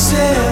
myself